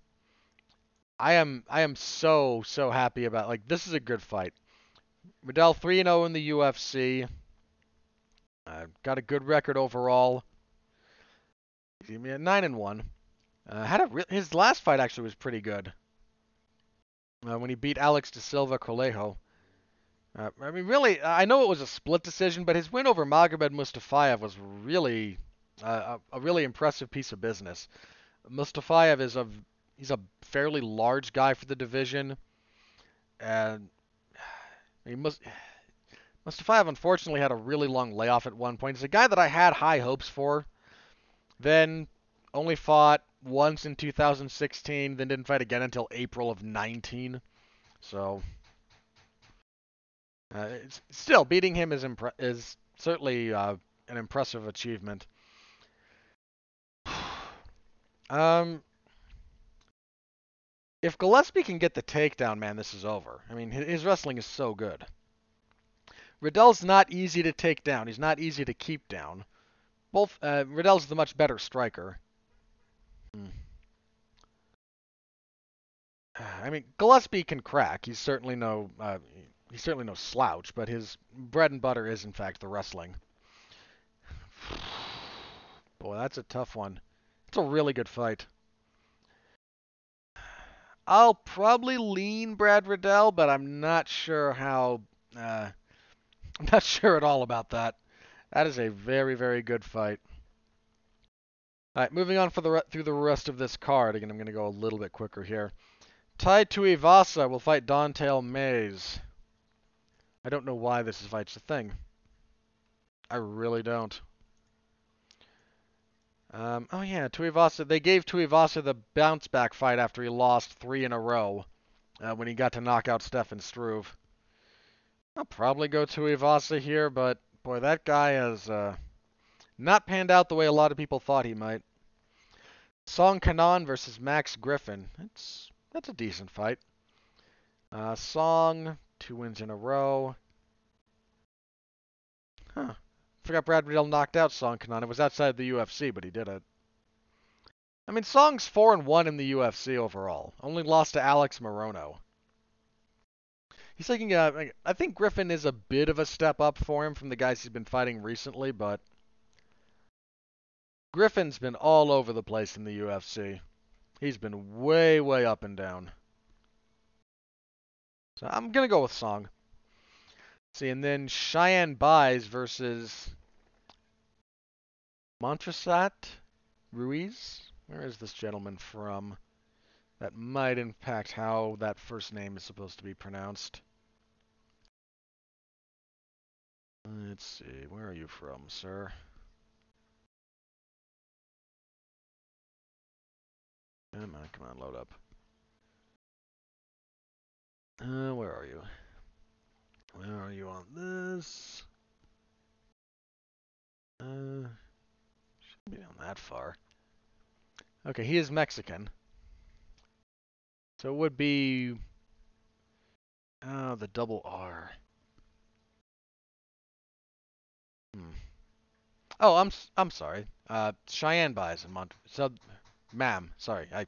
I am I am so so happy about like this is a good fight. Riddell 3 0 in the UFC. Uh, got a good record overall. Nine and one. Uh, had a re- his last fight actually was pretty good. Uh, when he beat Alex de Silva Colejo. Uh, I mean, really, I know it was a split decision, but his win over Magomed Mustafayev was really uh, a, a, really impressive piece of business. Mustafayev is a he's a fairly large guy for the division, and he must. Mustafayev unfortunately had a really long layoff at one point. He's a guy that I had high hopes for. Then only fought once in 2016, then didn't fight again until April of 19. So, uh, still beating him is impre- is certainly uh, an impressive achievement. um, if Gillespie can get the takedown, man, this is over. I mean, his wrestling is so good. Riddell's not easy to take down. He's not easy to keep down. Both uh, Riddell's the much better striker. Hmm. I mean, Gillespie can crack. He's certainly no uh, he's certainly no slouch, but his bread and butter is in fact the wrestling. Boy, that's a tough one. It's a really good fight. I'll probably lean Brad Riddell, but I'm not sure how. Uh, I'm not sure at all about that. That is a very, very good fight. All right, moving on for the through the rest of this card. Again, I'm going to go a little bit quicker here. Tai Tuivasa will fight Don'Tale Mayes. I don't know why this is fight's a thing. I really don't. Um, oh yeah, Tuivasa. They gave Tuivasa the bounce back fight after he lost three in a row uh, when he got to knock out Stefan Struve. I'll probably go Tuivasa here, but boy, that guy has uh, not panned out the way a lot of people thought he might. Song Kenan versus Max Griffin. That's that's a decent fight. Uh, Song, two wins in a row. Huh. Forgot Brad Riddell knocked out Song Kenan. It was outside the UFC, but he did it. I mean, Song's 4 and 1 in the UFC overall. Only lost to Alex Morono. He's taking a. I think Griffin is a bit of a step up for him from the guys he's been fighting recently, but Griffin's been all over the place in the UFC. He's been way, way up and down. So I'm gonna go with Song. See, and then Cheyenne Buys versus Montserrat Ruiz? Where is this gentleman from? That might impact how that first name is supposed to be pronounced. Let's see, where are you from, sir? Come on, come on, load up. Uh, where are you? Where are you on this? Uh, shouldn't be down that far. Okay, he is Mexican. So it would be... Oh, the double R. Hmm. Oh, I'm I'm sorry. Uh, Cheyenne buys in Mont. So, ma'am, sorry, I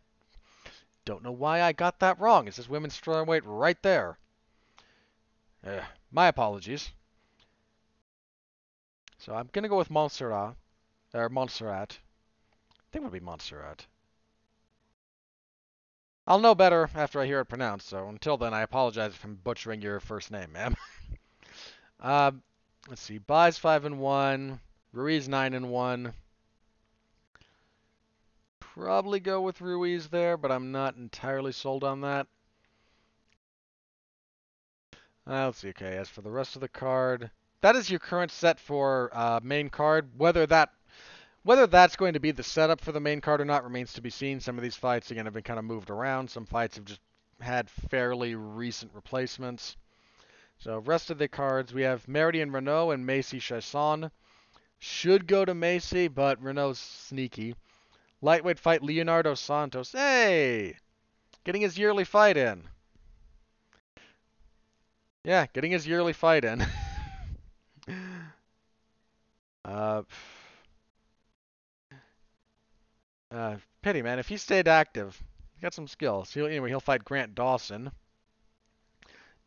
don't know why I got that wrong. It says women's strawweight right there. Uh, my apologies. So I'm gonna go with Montserrat. Or Montserrat. I think it would be Montserrat. I'll know better after I hear it pronounced, so until then, I apologize if I'm butchering your first name, ma'am. uh, let's see. Buys 5 and 1. Ruiz 9 and 1. Probably go with Ruiz there, but I'm not entirely sold on that. Uh, let's see. Okay, as for the rest of the card, that is your current set for uh, main card. Whether that whether that's going to be the setup for the main card or not remains to be seen. Some of these fights, again, have been kind of moved around. Some fights have just had fairly recent replacements. So, rest of the cards, we have Marion Reneau and Macy Chiasson. Should go to Macy, but Reneau's sneaky. Lightweight fight Leonardo Santos. Hey! Getting his yearly fight in. Yeah, getting his yearly fight in. uh, uh, pity, man. If he stayed active, he got some skills. He'll, anyway, he'll fight Grant Dawson.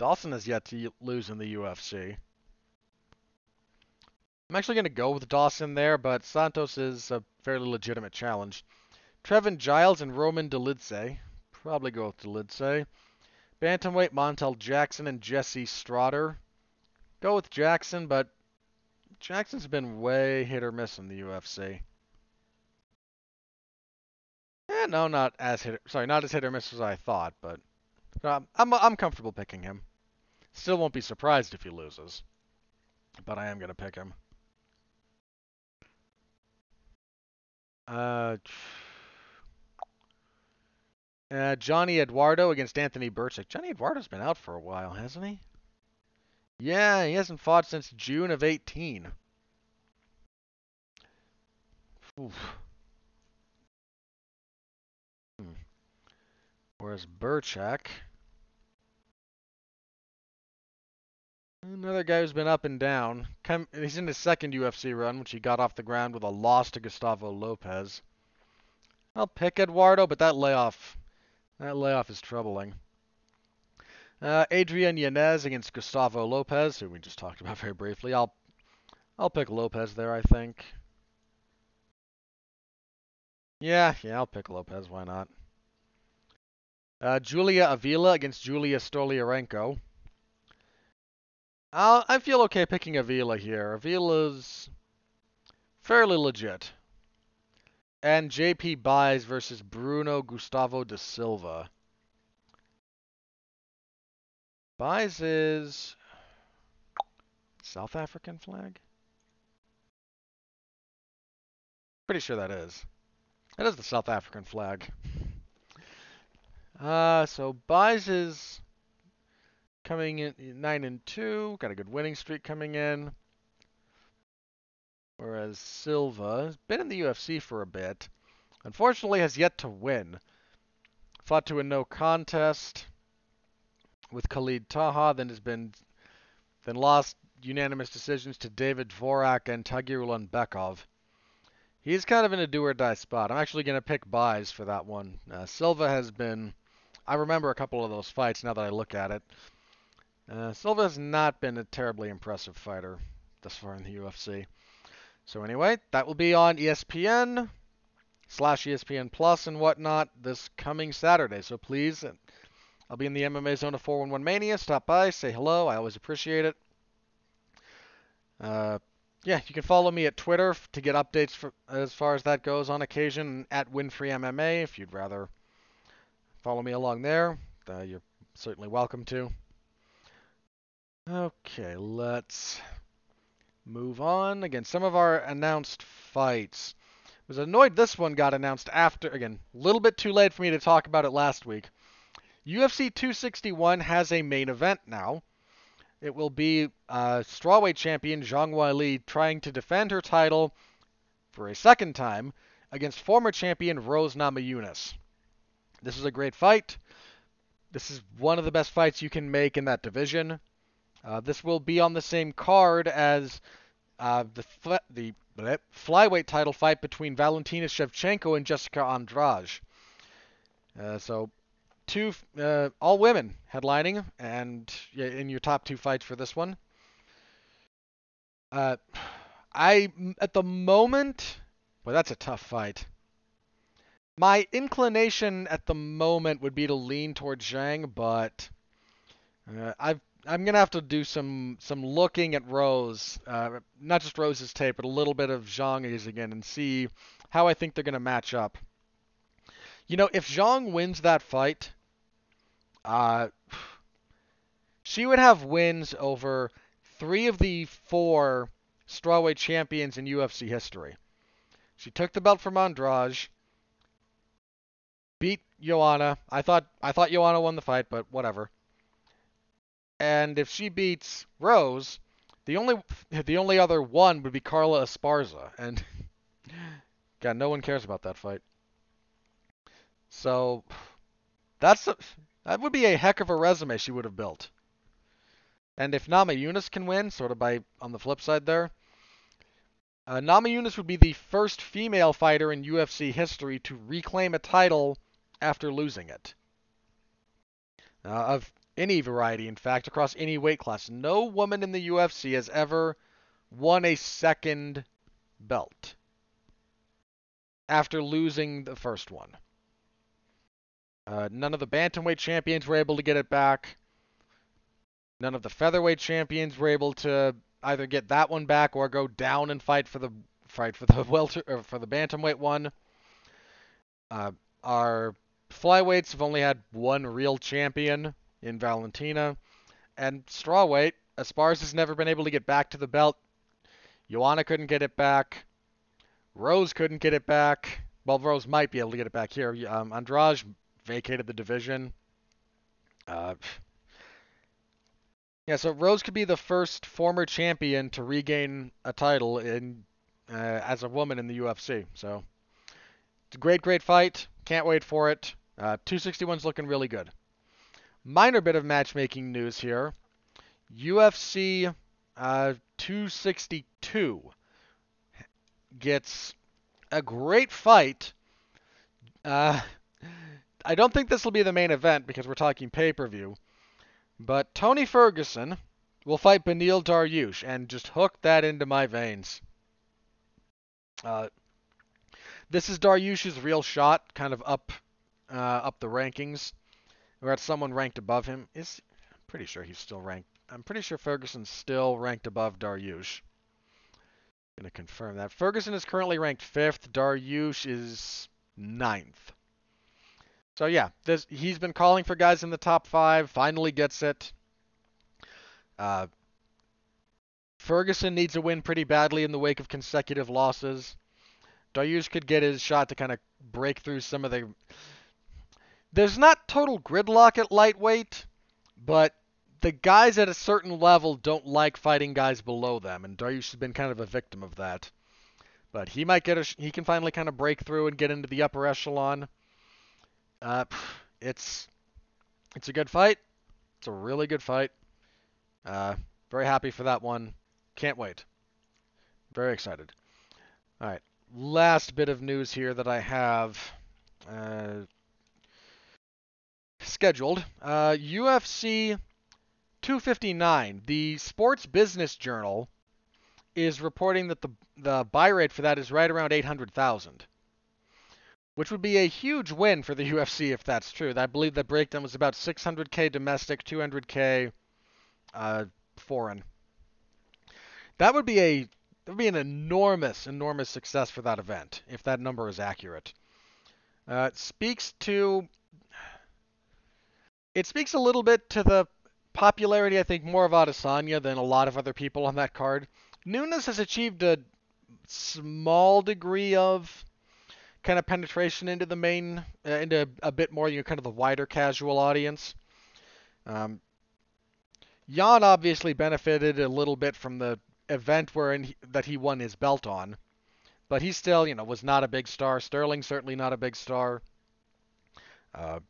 Dawson has yet to lose in the UFC. I'm actually going to go with Dawson there, but Santos is a fairly legitimate challenge. Trevin Giles and Roman Dolidze. Probably go with Dolidze. Bantamweight Montel Jackson and Jesse Strader. Go with Jackson, but Jackson's been way hit or miss in the UFC. Eh, no, not as hit. Sorry, not as hit or miss as I thought, but um, I'm I'm comfortable picking him. Still won't be surprised if he loses, but I am gonna pick him. Uh, uh, Johnny Eduardo against Anthony Birchak. Johnny Eduardo's been out for a while, hasn't he? Yeah, he hasn't fought since June of 18. Oof. Hmm. Whereas Birchak, another guy who's been up and down. he's in his second UFC run, which he got off the ground with a loss to Gustavo Lopez. I'll pick Eduardo, but that layoff That layoff is troubling. Uh, Adrian Yanez against Gustavo Lopez, who we just talked about very briefly. I'll I'll pick Lopez there, I think. Yeah, yeah, I'll pick Lopez. Why not? Uh, Julia Avila against Julia Stoliarenko. I'll, I feel okay picking Avila here. Avila's fairly legit. And JP Buys versus Bruno Gustavo da Silva. Buys is South African flag? Pretty sure that is. That is the South African flag. Uh, so Buys is coming in 9 and 2. Got a good winning streak coming in. Whereas Silva has been in the UFC for a bit. Unfortunately, has yet to win. Fought to a no contest with Khalid Taha, then has been then lost unanimous decisions to David Dvorak and Tagir Bekov. He's kind of in a do or die spot. I'm actually going to pick buys for that one. Uh, Silva has been. I remember a couple of those fights now that I look at it. Uh, Silva has not been a terribly impressive fighter thus far in the UFC. So anyway, that will be on ESPN slash ESPN Plus and whatnot this coming Saturday. So please, I'll be in the MMA zone of 411 Mania. Stop by, say hello. I always appreciate it. Uh, yeah, you can follow me at Twitter to get updates for, as far as that goes on occasion at Winfree MMA if you'd rather follow me along there. Uh, you're certainly welcome to. Okay, let's move on. Again, some of our announced fights. I was annoyed this one got announced after, again, a little bit too late for me to talk about it last week. UFC 261 has a main event now. It will be uh, strawweight champion Zhang Weili trying to defend her title for a second time against former champion Rose Namajunas. This is a great fight. This is one of the best fights you can make in that division. Uh, this will be on the same card as uh, the fl- the flyweight title fight between Valentina Shevchenko and Jessica Andrade. Uh, so two uh, all women headlining, and in your top two fights for this one. Uh, I at the moment, well, that's a tough fight. My inclination at the moment would be to lean towards Zhang, but I've I'm gonna have to do some some looking at Rose, uh, not just Rose's tape, but a little bit of Zhang's again, and see how I think they're gonna match up. You know, if Zhang wins that fight, uh, she would have wins over three of the four strawweight champions in UFC history. She took the belt from Andrade, beat Joanna. I thought I thought Joanna won the fight, but whatever. And if she beats Rose, the only the only other one would be Carla Esparza, and God, no one cares about that fight. So that's a, that would be a heck of a resume she would have built. And if Namajunas can win, sort of by on the flip side there, uh, Namajunas would be the first female fighter in UFC history to reclaim a title after losing it. Uh, of any variety, in fact, across any weight class. No woman in the UFC has ever won a second belt after losing the first one. Uh, none of the bantamweight champions were able to get it back. None of the featherweight champions were able to either get that one back or go down and fight for the fight for the welter or for the bantamweight one. Uh, our flyweights have only had one real champion in Valentina, and strawweight. Esparza has never been able to get back to the belt. Joanna couldn't get it back. Rose couldn't get it back. Well, Rose might be able to get it back here. Um, Andrade vacated the division. Uh, yeah, so Rose could be the first former champion to regain a title in uh, as a woman in the UFC. So it's a great, great fight. Can't wait for it. Uh, 261's looking really good. Minor bit of matchmaking news here. UFC uh, 262 gets a great fight. Uh, I don't think this will be the main event because we're talking pay per view. But Tony Ferguson will fight Beneil Dariush and just hook that into my veins. Uh, this is Dariush's real shot, kind of up uh, up the rankings. We're at someone ranked above him. Is I'm pretty sure he's still ranked. I'm pretty sure Ferguson's still ranked above Dariush. Gonna confirm that. Ferguson is currently ranked fifth. Dariush is ninth. So yeah, this, he's been calling for guys in the top five. Finally gets it. Uh, Ferguson needs a win pretty badly in the wake of consecutive losses. Dariush could get his shot to kind of break through some of the. There's not total gridlock at lightweight, but the guys at a certain level don't like fighting guys below them, and Dariush has been kind of a victim of that. But he might get a. He can finally kind of break through and get into the upper echelon. Uh, it's it's a good fight. It's a really good fight. Uh, very happy for that one. Can't wait. Very excited. All right. Last bit of news here that I have uh, scheduled. Uh, UFC 259, the Sports Business Journal, is reporting that the the buy rate for that is right around 800,000 which would be a huge win for the UFC if that's true. I believe the breakdown was about 600k domestic, 200k uh, foreign. That would be a that would be an enormous, enormous success for that event if that number is accurate. Uh, it speaks to it speaks a little bit to the popularity, I think, more of Adesanya than a lot of other people on that card. Nunes has achieved a small degree of kind of penetration into the main, uh, into a bit more, you know, kind of the wider casual audience. Um, Jan obviously benefited a little bit from the event where he, that he won his belt on, but he still, you know, was not a big star. Sterling certainly not a big star. Uh,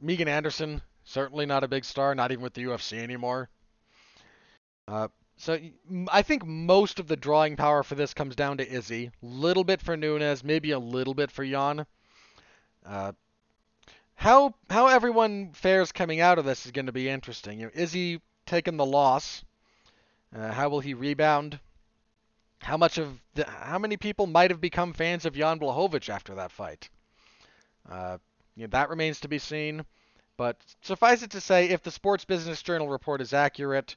Megan Anderson certainly not a big star, not even with the UFC anymore. Uh, so I think most of the drawing power for this comes down to Izzy. Little bit for Nunes, maybe a little bit for Jan. Uh, how how everyone fares coming out of this is going to be interesting. You know, Izzy taking the loss? Uh, how will he rebound? How much of the, how many people might have become fans of Jan Blachowicz after that fight? Uh, you know, that remains to be seen. But suffice it to say, if the Sports Business Journal report is accurate,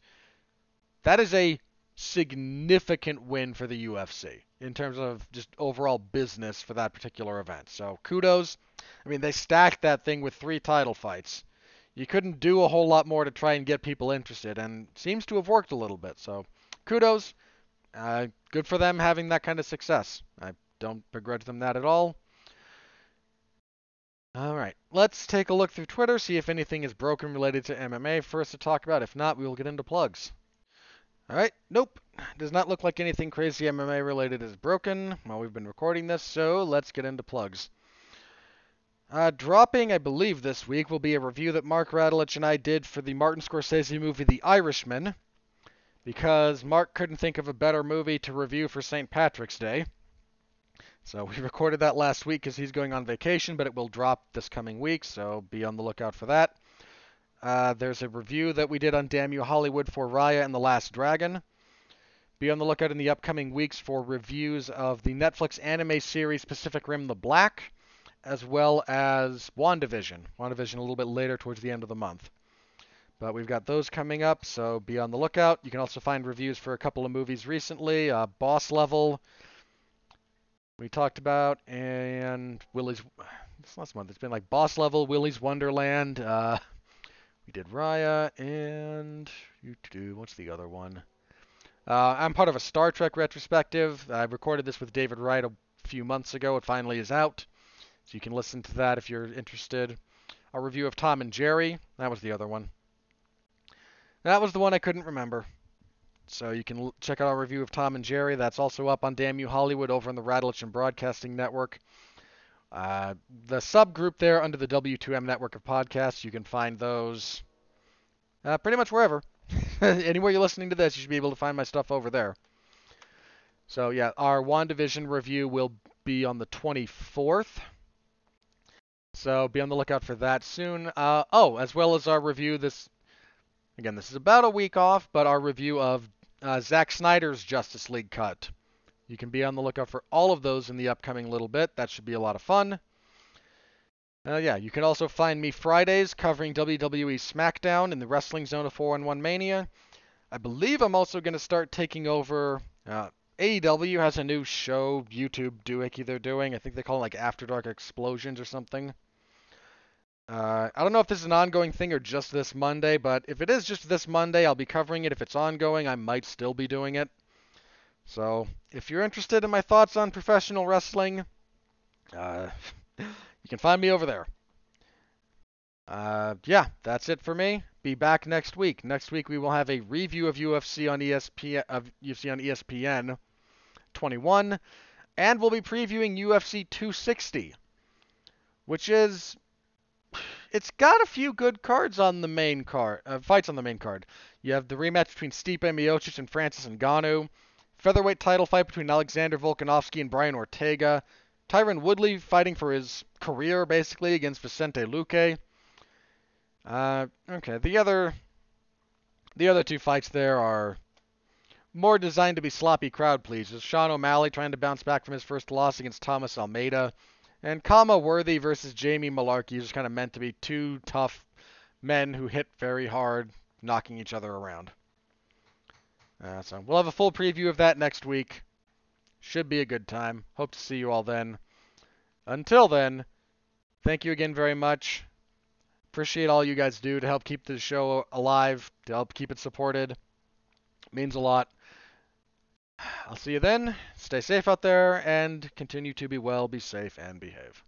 that is a significant win for the UFC in terms of just overall business for that particular event. So kudos. I mean, they stacked that thing with three title fights. You couldn't do a whole lot more to try and get people interested, and seems to have worked a little bit. So kudos. Uh, good for them having that kind of success. I don't begrudge them that at all. All right, let's take a look through Twitter, see if anything is broken related to MMA for us to talk about. If not, we will get into plugs. Alright, nope. Does not look like anything crazy MMA related is broken while we've been recording this, so let's get into plugs. Uh, dropping, I believe, this week will be a review that Mark Radulich and I did for the Martin Scorsese movie The Irishman, because Mark couldn't think of a better movie to review for St. Patrick's Day. So we recorded that last week because he's going on vacation, but it will drop this coming week, so be on the lookout for that. Uh, there's a review that we did on Damn You Hollywood for Raya and the Last Dragon. Be on the lookout in the upcoming weeks for reviews of the Netflix anime series Pacific Rim the Black, as well as WandaVision. WandaVision a little bit later towards the end of the month. But we've got those coming up, so be on the lookout. You can also find reviews for a couple of movies recently. Uh, Boss Level, we talked about, and Willy's. This last month, it's been like Boss Level, Willy's Wonderland. Uh, we did Raya and you do. what's the other one? Uh, I'm part of a Star Trek retrospective. I recorded this with David Wright a few months ago. It finally is out, so you can listen to that if you're interested. A review of Tom and Jerry. That was the other one. That was the one I couldn't remember. So you can l- check out our review of Tom and Jerry. That's also up on Damn You Hollywood over on the Radulich and Broadcasting Network. Uh, the subgroup there under the W2M network of podcasts, you can find those uh, pretty much wherever. Anywhere you're listening to this, you should be able to find my stuff over there. So yeah, our WandaVision review will be on the 24th. So be on the lookout for that soon. Uh, oh, as well as our review this. Again, this is about a week off, but our review of uh, Zack Snyder's Justice League cut. You can be on the lookout for all of those in the upcoming little bit. That should be a lot of fun. Uh, yeah, you can also find me Fridays covering WWE SmackDown in the Wrestling Zone of 411 Mania. I believe I'm also going to start taking over. Uh, AEW has a new show, YouTube doohickey they're doing. I think they call it like After Dark Explosions or something. Uh, I don't know if this is an ongoing thing or just this Monday, but if it is just this Monday, I'll be covering it. If it's ongoing, I might still be doing it. So, if you're interested in my thoughts on professional wrestling, uh, you can find me over there. Uh, yeah, that's it for me. Be back next week. Next week we will have a review of UFC on ESPN of UFC on ESPN 21, and we'll be previewing UFC 260, which is it's got a few good cards on the main card, uh, fights on the main card. You have the rematch between Stipe Miocic and Francis Ngannou, featherweight title fight between Alexander Volkanovski and Brian Ortega, Tyron Woodley fighting for his career basically against Vicente Luque. Uh, okay, the other the other two fights there are more designed to be sloppy crowd pleasers. Sean O'Malley trying to bounce back from his first loss against Thomas Almeida, and Khama Worthy versus Jamie Mullarkey is just kind of meant to be two tough men who hit very hard, knocking each other around. Uh, so we'll have a full preview of that next week. Should be a good time. Hope to see you all then. Until then, thank you again very much. Appreciate all you guys do to help keep the show alive, to help keep it supported. It means a lot. I'll see you then. Stay safe out there and continue to be well, be safe, and behave.